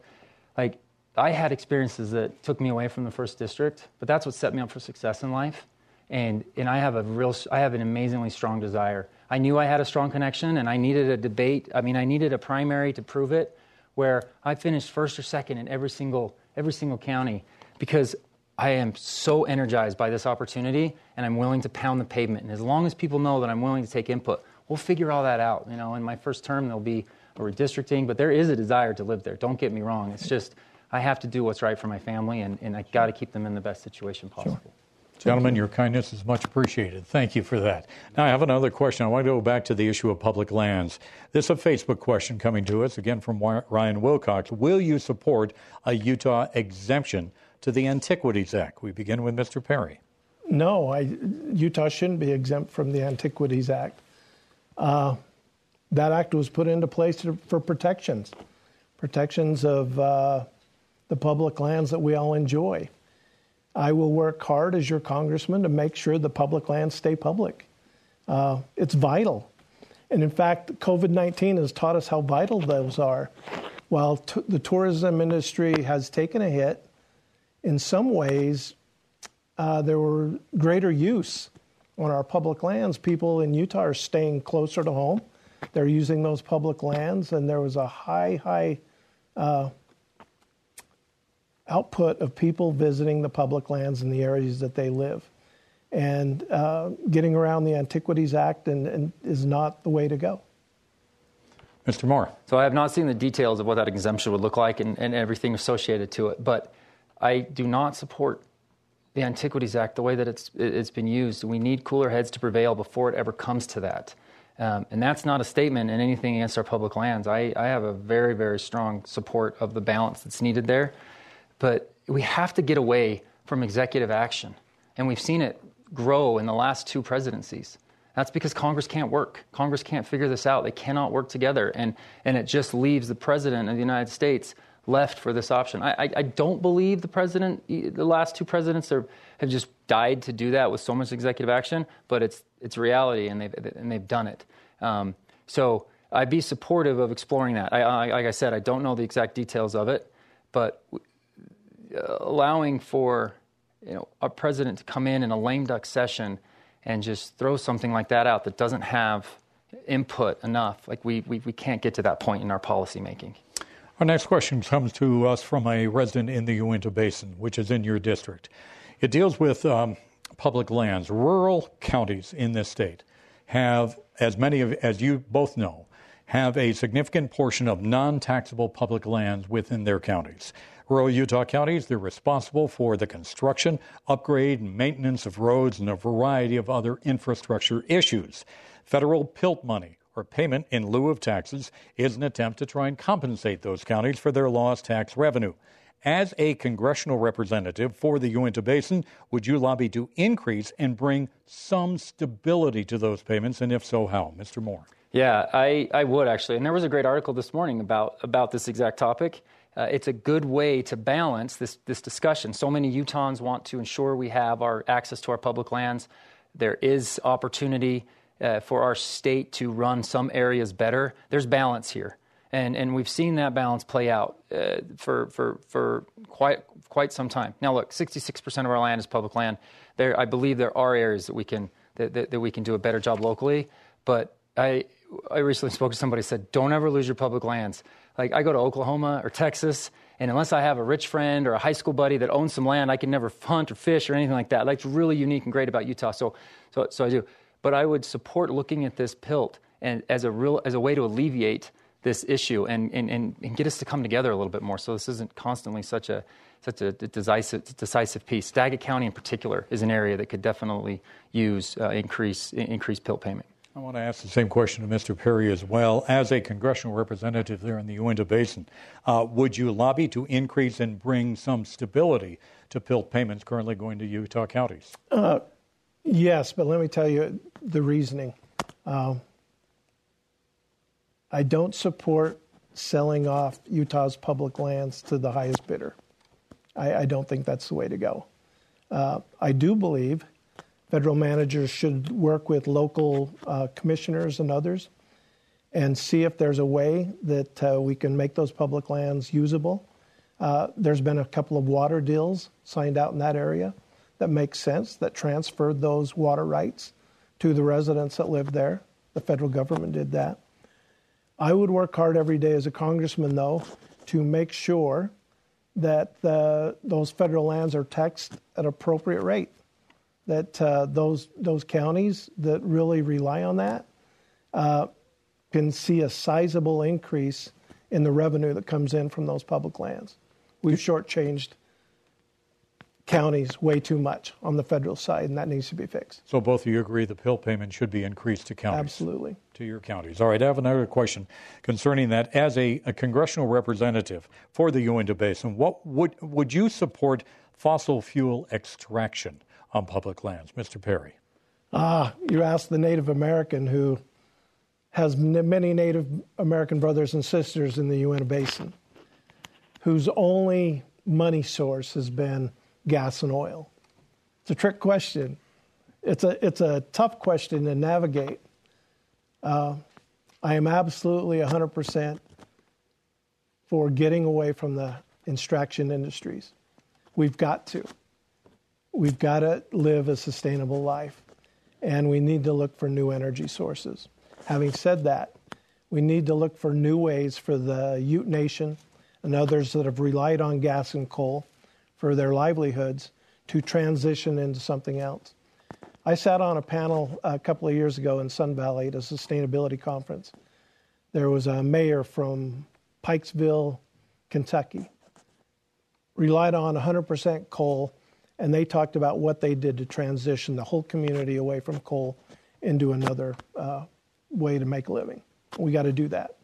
Like, I had experiences that took me away from the first district, but that's what set me up for success in life. And, and I have a real, I have an amazingly strong desire. I knew I had a strong connection and I needed a debate. I mean, I needed a primary to prove it where I finished first or second in every single, every single county because I am so energized by this opportunity and I'm willing to pound the pavement. And as long as people know that I'm willing to take input, we'll figure all that out. You know, in my first term, there'll be or redistricting, but there is a desire to live there. Don't get me wrong. It's just I have to do what's right for my family, and, and I got to keep them in the best situation possible. Gentlemen, your kindness is much appreciated. Thank you for that. Now, I have another question. I want to go back to the issue of public lands. This is a Facebook question coming to us, again from Ryan Wilcox. Will you support a Utah exemption to the Antiquities Act? We begin with Mr. Parry. No, I, Utah shouldn't be exempt from the Antiquities Act. Uh, that act was put into place to, for protections, protections of uh, the public lands that we all enjoy. I will work hard as your congressman to make sure the public lands stay public. Uh, it's vital. And in fact, COVID 19 has taught us how vital those are. While t- the tourism industry has taken a hit, in some ways, uh, there were greater use on our public lands. People in Utah are staying closer to home. They're using those public lands, and there was a high, high uh, output of people visiting the public lands in the areas that they live. And uh, getting around the Antiquities Act and, and is not the way to go. Mr. Moore. So I have not seen the details of what that exemption would look like and, and everything associated to it, but I do not support the Antiquities Act the way that it's, it's been used. We need cooler heads to prevail before it ever comes to that. Um, and that's not a statement in anything against our public lands. I, I have a very, very strong support of the balance that's needed there. But we have to get away from executive action. And we've seen it grow in the last two presidencies. That's because Congress can't work. Congress can't figure this out. They cannot work together. And, and it just leaves the President of the United States left for this option. I, I, I don't believe the President, the last two presidents are, have just died to do that with so much executive action, but it's, it's reality and they've, and they've done it. Um, so I'd be supportive of exploring that. I, I, like I said, I don't know the exact details of it, but allowing for you know, a president to come in in a lame duck session and just throw something like that out that doesn't have input enough, like we, we, we can't get to that point in our policymaking. Our next question comes to us from a resident in the Uinta Basin, which is in your district. It deals with um, public lands. Rural counties in this state have, as many of, as you both know, have a significant portion of non taxable public lands within their counties. Rural Utah counties, they're responsible for the construction, upgrade, and maintenance of roads and a variety of other infrastructure issues. Federal PILT money, or payment in lieu of taxes, is an attempt to try and compensate those counties for their lost tax revenue. As a congressional representative for the Uinta Basin, would you lobby to increase and bring some stability to those payments? And if so, how? Mr. Moore. Yeah, I, I would actually. And there was a great article this morning about, about this exact topic uh, it's a good way to balance this, this discussion. So many Utahns want to ensure we have our access to our public lands. There is opportunity uh, for our state to run some areas better. There's balance here. And, and we've seen that balance play out uh, for, for, for quite, quite some time. Now, look, 66% of our land is public land. There, I believe there are areas that we can, that, that, that we can do a better job locally. But I, I recently spoke to somebody who said, don't ever lose your public lands. Like I go to Oklahoma or Texas, and unless I have a rich friend or a high school buddy that owns some land, I can never hunt or fish or anything like that. That's really unique and great about Utah. So, so, so I do. But I would support looking at this PILT and as a real as a way to alleviate this issue and, and, and, and get us to come together a little bit more. So this isn't constantly such a such a decisive, decisive piece. Daggett County, in particular, is an area that could definitely use uh, increase increase PILT payment. I want to ask the same question to Mr. Parry as well. As a congressional representative there in the Uinta Basin, uh, would you lobby to increase and bring some stability to PILT payments currently going to Utah counties? Uh, yes, but let me tell you the reasoning. Um, I don't support selling off Utah's public lands to the highest bidder. I, I don't think that's the way to go. Uh, I do believe Federal managers should work with local uh, commissioners and others and see if there's a way that uh, we can make those public lands usable. Uh, there's been a couple of water deals signed out in that area that make sense, that transferred those water rights to the residents that live there. The federal government did that. I would work hard every day as a congressman, though, to make sure that the, those federal lands are taxed at appropriate rate that uh, those those counties that really rely on that uh, can see a sizable increase in the revenue that comes in from those public lands. We've shortchanged counties way too much on the federal side, and that needs to be fixed. So both of you agree the PILT payment should be increased to counties? Absolutely. To your counties. All right, I have another question concerning that. As a, a congressional representative for the Uinta Basin, what would would you support fossil fuel extraction on public lands, Mr. Parry? Ah, you asked the Native American who has many Native American brothers and sisters in the Uinta Basin, whose only money source has been gas and oil? It's a trick question. It's a, it's a tough question to navigate. Uh, I am absolutely 100% for getting away from the extraction industries. We've got to. We've got to live a sustainable life, and we need to look for new energy sources. Having said that, we need to look for new ways for the Ute Nation and others that have relied on gas and coal for their livelihoods to transition into something else. I sat on a panel a couple of years ago in Sun Valley at a sustainability conference. There was a mayor from Pikeville, Kentucky, relied on 100% coal, and they talked about what they did to transition the whole community away from coal into another uh, way to make a living. We got to do that.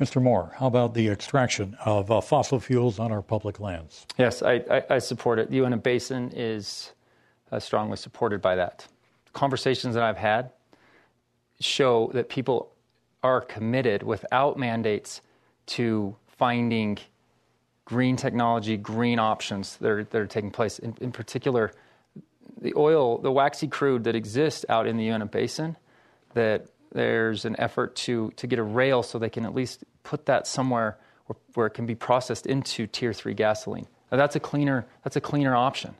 Mr. Moore, how about the extraction of uh, fossil fuels on our public lands? Yes, I, I, I support it. The Uinta Basin is uh, strongly supported by that. Conversations that I've had show that people are committed without mandates to finding green technology, green options that are, that are taking place. In, in particular, the oil, the waxy crude that exists out in the Uinta Basin, that there's an effort to, to get a rail so they can at least put that somewhere where, where it can be processed into tier three gasoline. Now, that's a cleaner, that's a cleaner option.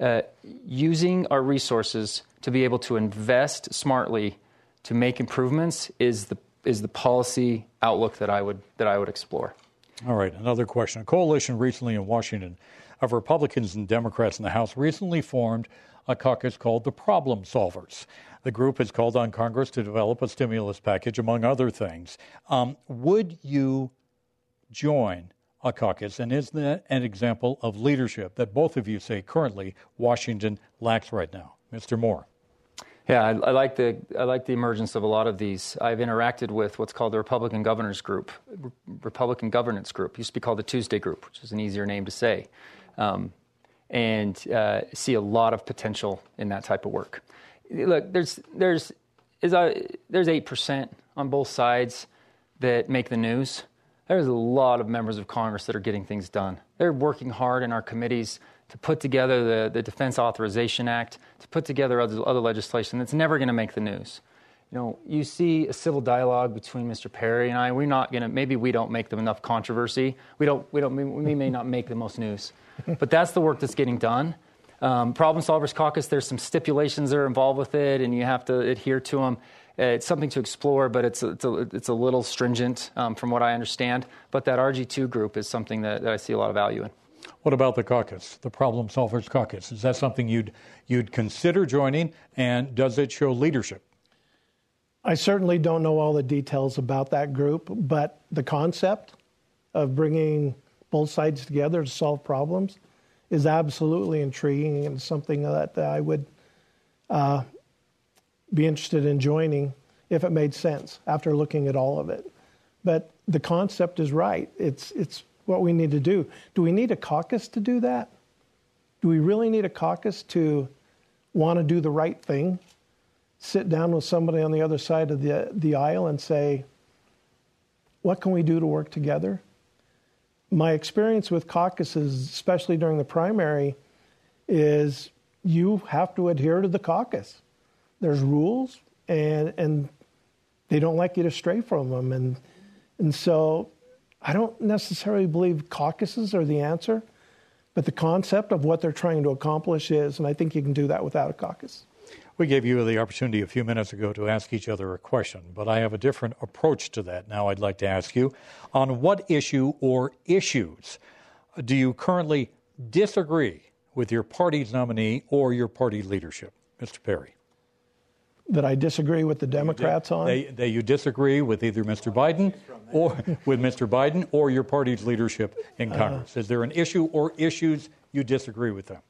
Uh, using our resources to be able to invest smartly to make improvements is the, is the policy outlook that I would, that I would explore. All right, another question. A coalition recently in Washington of Republicans and Democrats in the House recently formed a caucus called the Problem Solvers. The group has called on Congress to develop a stimulus package, among other things. Um, would you join a caucus? And is that an example of leadership that both of you say currently Washington lacks right now? Mr. Moore. Yeah, I, I, like the I like the emergence of a lot of these. I've interacted with what's called the Republican Governors Group, Re- Republican Governance Group. It used to be called the Tuesday Group, which is an easier name to say, um, and uh, see a lot of potential in that type of work look, there's there's is a, there's eight percent on both sides that make the news. There's a lot of members of Congress that are getting things done. They're working hard in our committees to put together the, the Defense Authorization Act, to put together other, other legislation that's never going to make the news. You know, you see a civil dialogue between Mr. Parry and I. We're not going to. Maybe we don't make them enough controversy. We don't. We don't. We may not make the most news, but that's the work that's getting done. Um, Problem Solvers Caucus, there's some stipulations that are involved with it, and you have to adhere to them. Uh, it's something to explore, but it's a, it's a, it's a little stringent um, from what I understand. But that RG2 group is something that, that I see a lot of value in. What about the caucus, the Problem Solvers Caucus? Is that something you'd you'd consider joining, and does it show leadership? I certainly don't know all the details about that group, but the concept of bringing both sides together to solve problems is absolutely intriguing and something that, I would uh, be interested in joining if it made sense after looking at all of it. But the concept is right. It's, it's what we need to do. Do we need a caucus to do that? Do we really need a caucus to want to do the right thing? Sit down with somebody on the other side of the, the aisle and say, what can we do to work together? my experience with caucuses, especially during the primary, is you have to adhere to the caucus. There's rules, and and they don't like you to stray from them, and and so I don't necessarily believe caucuses are the answer, but the concept of what they're trying to accomplish is, and I think you can do that without a caucus. We gave you the opportunity a few minutes ago to ask each other a question, but I have a different approach to that now I'd like to ask you. On what issue or issues do you currently disagree with your party's nominee or your party leadership? Mr. Parry. That I disagree with the Democrats on. That, you disagree with either Mr. Biden or with Mr. Biden or your party's leadership in Uh, Congress. Is there an issue or issues you disagree with them?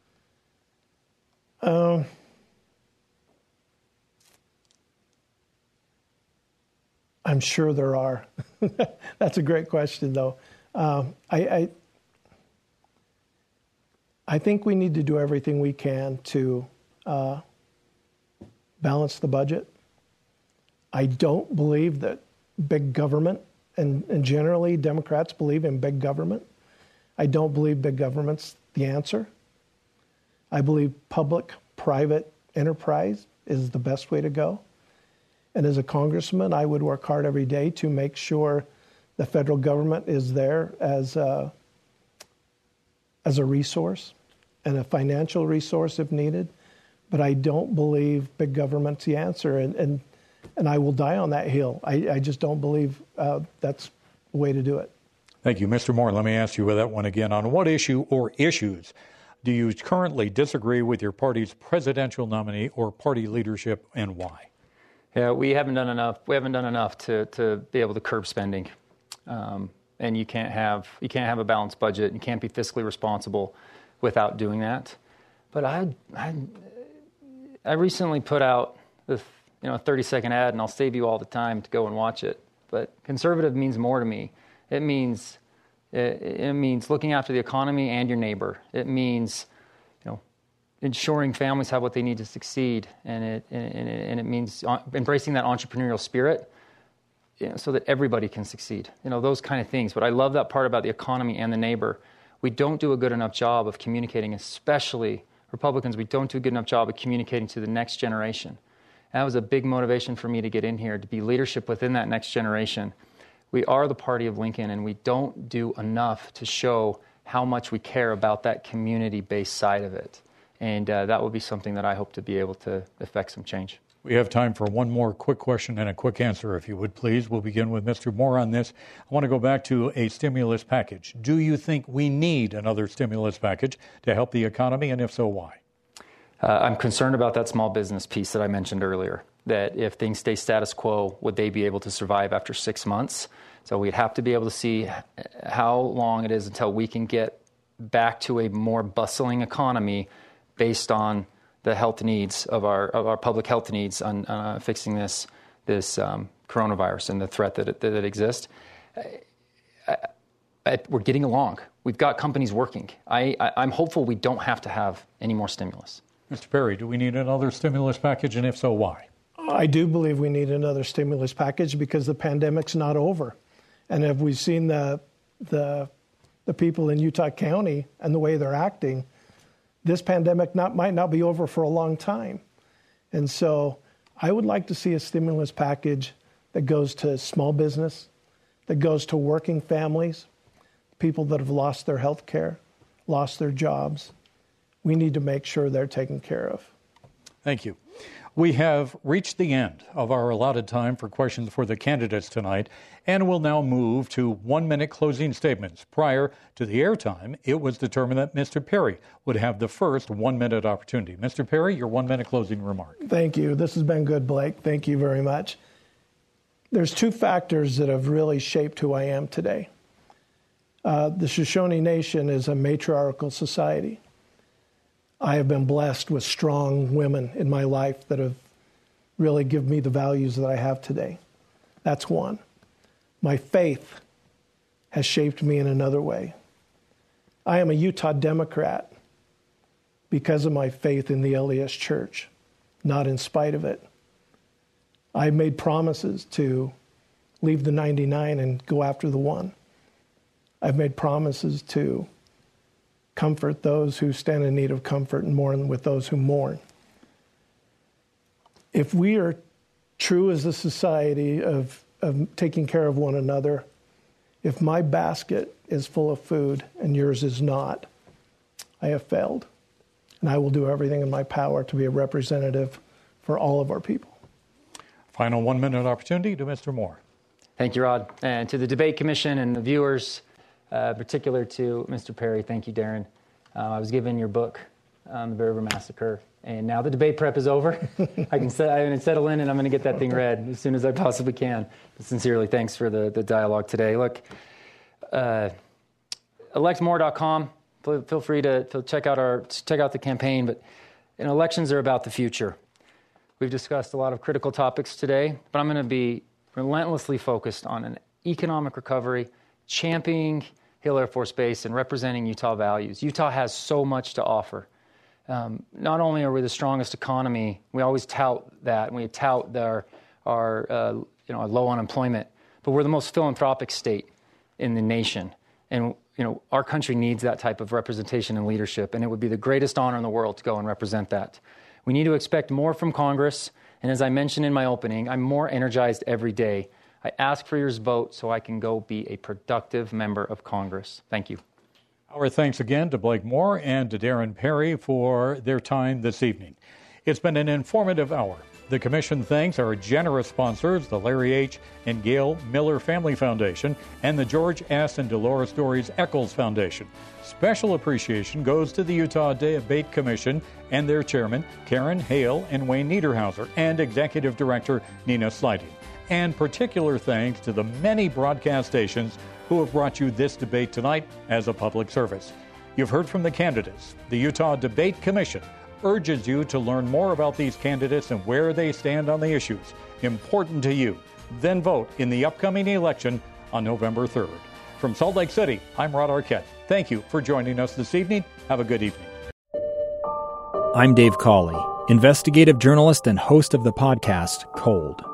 Um, I'm sure there are. That's a great question, though. Um, I, I I think we need to do everything we can to uh, balance the budget. I don't believe that big government, and, and generally Democrats believe in big government. I don't believe big government's the answer. I believe public private enterprise is the best way to go. And as a congressman, I would work hard every day to make sure the federal government is there as a, as a resource and a financial resource if needed. But I don't believe big government's the answer. And, and, and I will die on that hill. I, I just don't believe uh, that's the way to do it. Thank you. Mr. Moore, let me ask you that one again. On what issue or issues do you currently disagree with your party's presidential nominee or party leadership and why? Yeah, we haven't done enough. We haven't done enough to, to be able to curb spending, um, and you can't have you can't have a balanced budget. You can't be fiscally responsible without doing that. But I I, I recently put out this you know a 30 second ad, and I'll save you all the time to go and watch it. But conservative means more to me. It means it, it means looking after the economy and your neighbor. It means you know ensuring families have what they need to succeed, and it and it, and it means uh, embracing that entrepreneurial spirit, you know, so that everybody can succeed. You know those kind of things. But I love that part about the economy and the neighbor. We don't do a good enough job of communicating, especially Republicans. We don't do a good enough job of communicating to the next generation. That was a big motivation for me to get in here to be leadership within that next generation. We are the party of Lincoln, and we don't do enough to show how much we care about that community based side of it. And uh, that will be something that I hope to be able to effect some change. We have time for one more quick question and a quick answer, if you would please. We'll begin with Mr. Moore on this. I want to go back to a stimulus package. Do you think we need another stimulus package to help the economy, and if so, why? Uh, I'm concerned about that small business piece that I mentioned earlier. That if things stay status quo, would they be able to survive after six months? So we'd have to be able to see how long it is until we can get back to a more bustling economy based on the health needs of our of our public health needs on uh, fixing this this um, coronavirus and the threat that it, that it exists. I, I, we're getting along. We've got companies working. I, I'm hopeful we don't have to have any more stimulus. Mr. Parry, do we need another stimulus package, and if so, why? I do believe we need another stimulus package because the pandemic's not over, and if we've seen the the the people in Utah County and the way they're acting, this pandemic not, might not be over for a long time. And so I would like to see a stimulus package that goes to small business, that goes to working families, people that have lost their health care, lost their jobs. We need to make sure they're taken care of. Thank you. We have reached the end of our allotted time for questions for the candidates tonight, and will now move to one minute closing statements. Prior to the airtime, it was determined that Mr. Parry would have the first one minute opportunity. Mr. Parry, your one minute closing remark. Thank you. This has been good, Blake. Thank you very much. There's two factors that have really shaped who I am today. Uh, the Shoshone Nation is a matriarchal society. I have been blessed with strong women in my life that have really given me the values that I have today. That's one. My faith has shaped me in another way. I am a Utah Democrat because of my faith in the LDS Church, not in spite of it. I made promises to leave the 99 and go after the one. I've made promises to comfort those who stand in need of comfort and mourn with those who mourn. If we are true as a society of, of taking care of one another, if my basket is full of food and yours is not, I have failed. And I will do everything in my power to be a representative for all of our people. Final one minute opportunity to Mr. Moore. Thank you, Rod. And to the Debate Commission and the viewers, uh, particular to Mr. Parry, thank you, Darren. Uh, I was given your book, um, The Bear River Massacre, And now the debate prep is over. I can set, I settle in and I'm going to get that thing read as soon as I possibly can. But sincerely, thanks for the, the dialogue today. Look, uh, electmore.com. Feel free to, to check out our check out the campaign. But elections are about the future. We've discussed a lot of critical topics today, but I'm going to be relentlessly focused on an economic recovery, championing Hill Air Force Base, and representing Utah values. Utah has so much to offer. Um, not only are we the strongest economy, we always tout that, and we tout our, our uh, you know, our low unemployment, but we're the most philanthropic state in the nation. And you know, our country needs that type of representation and leadership, and it would be the greatest honor in the world to go and represent that. We need to expect more from Congress, and as I mentioned in my opening, I'm more energized every day. I ask for your vote so I can go be a productive member of Congress. Thank you. Our thanks again to Blake Moore and to Darren Parry for their time this evening. It's been an informative hour. The Commission thanks our generous sponsors, the Larry H. and Gail Miller Family Foundation and the George S. and Dolores Doré Eccles Foundation. Special appreciation goes to the Utah Debate Commission and their chairman, Karen Hale and Wayne Niederhauser, and executive director, Nina Slighting. And particular thanks to the many broadcast stations who have brought you this debate tonight as a public service. You've heard from the candidates. The Utah Debate Commission urges you to learn more about these candidates and where they stand on the issues important to you. Then vote in the upcoming election on November 3rd. From Salt Lake City, I'm Rod Arquette. Thank you for joining us this evening. Have a good evening. I'm Dave Cawley, investigative journalist and host of the podcast Cold.